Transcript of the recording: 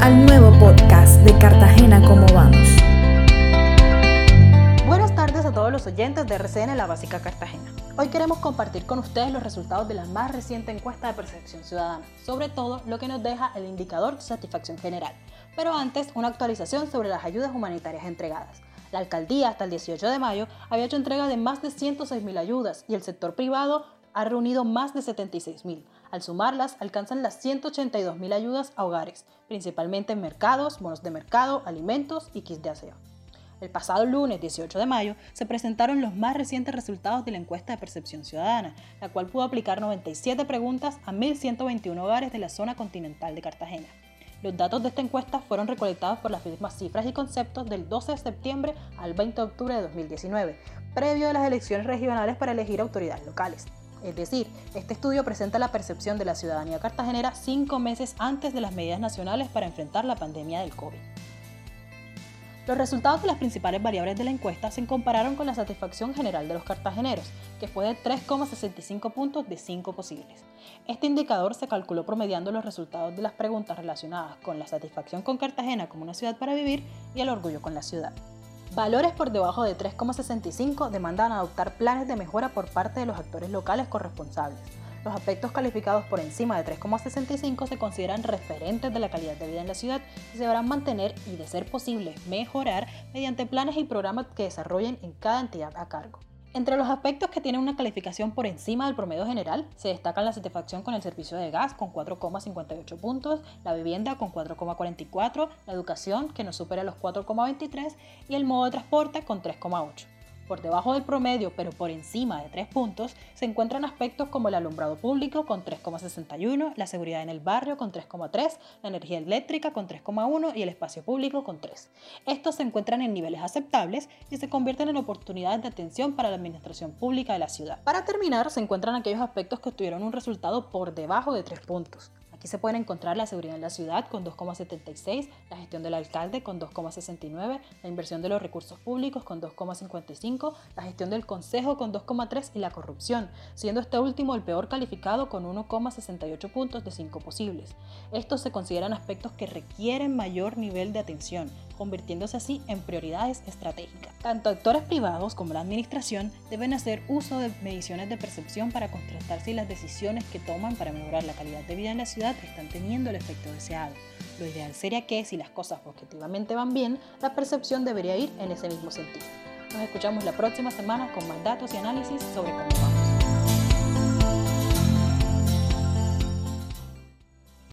al nuevo podcast de Cartagena Cómo Vamos. Buenas tardes a todos los oyentes de RCN La Básica Cartagena. Hoy queremos compartir con ustedes los resultados de la más reciente encuesta de percepción ciudadana, sobre todo lo que nos deja el indicador satisfacción general. Pero antes, una actualización sobre las ayudas humanitarias entregadas. La alcaldía hasta el 18 de mayo había hecho entrega de más de 106.000 ayudas y el sector privado ha reunido más de 76.000. Al sumarlas, alcanzan las 182.000 ayudas a hogares, principalmente en mercados, bonos de mercado, alimentos y kits de aseo. El pasado lunes 18 de mayo se presentaron los más recientes resultados de la encuesta de percepción ciudadana, la cual pudo aplicar 97 preguntas a 1.121 hogares de la zona continental de Cartagena. Los datos de esta encuesta fueron recolectados por las mismas cifras y conceptos del 12 de septiembre al 20 de octubre de 2019, previo a las elecciones regionales para elegir autoridades locales. Es decir, este estudio presenta la percepción de la ciudadanía cartagenera cinco meses antes de las medidas nacionales para enfrentar la pandemia del COVID. Los resultados de las principales variables de la encuesta se compararon con la satisfacción general de los cartageneros, que fue de 3,65 puntos de 5 posibles. Este indicador se calculó promediando los resultados de las preguntas relacionadas con la satisfacción con Cartagena como una ciudad para vivir y el orgullo con la ciudad. Valores por debajo de 3,65 demandan adoptar planes de mejora por parte de los actores locales corresponsables. Los aspectos calificados por encima de 3,65 se consideran referentes de la calidad de vida en la ciudad y se deberán mantener y, de ser posible, mejorar mediante planes y programas que desarrollen en cada entidad a cargo. Entre los aspectos que tienen una calificación por encima del promedio general, se destacan la satisfacción con el servicio de gas con 4,58 puntos, la vivienda con 4,44, la educación que no supera los 4,23 y el modo de transporte con 3,8. Por debajo del promedio, pero por encima de 3 puntos, se encuentran aspectos como el alumbrado público con 3,61, la seguridad en el barrio con 3,3, la energía eléctrica con 3,1 y el espacio público con 3. Estos se encuentran en niveles aceptables y se convierten en oportunidades de atención para la administración pública de la ciudad. Para terminar, se encuentran aquellos aspectos que obtuvieron un resultado por debajo de 3 puntos. Aquí se pueden encontrar la seguridad en la ciudad con 2,76, la gestión del alcalde con 2,69, la inversión de los recursos públicos con 2,55, la gestión del consejo con 2,3 y la corrupción, siendo este último el peor calificado con 1,68 puntos de 5 posibles. Estos se consideran aspectos que requieren mayor nivel de atención, convirtiéndose así en prioridades estratégicas. Tanto actores privados como la administración deben hacer uso de mediciones de percepción para contrastar si las decisiones que toman para mejorar la calidad de vida en la ciudad están teniendo el efecto deseado. Lo ideal sería que, si las cosas objetivamente van bien, la percepción debería ir en ese mismo sentido. Nos escuchamos la próxima semana con más datos y análisis sobre cómo va.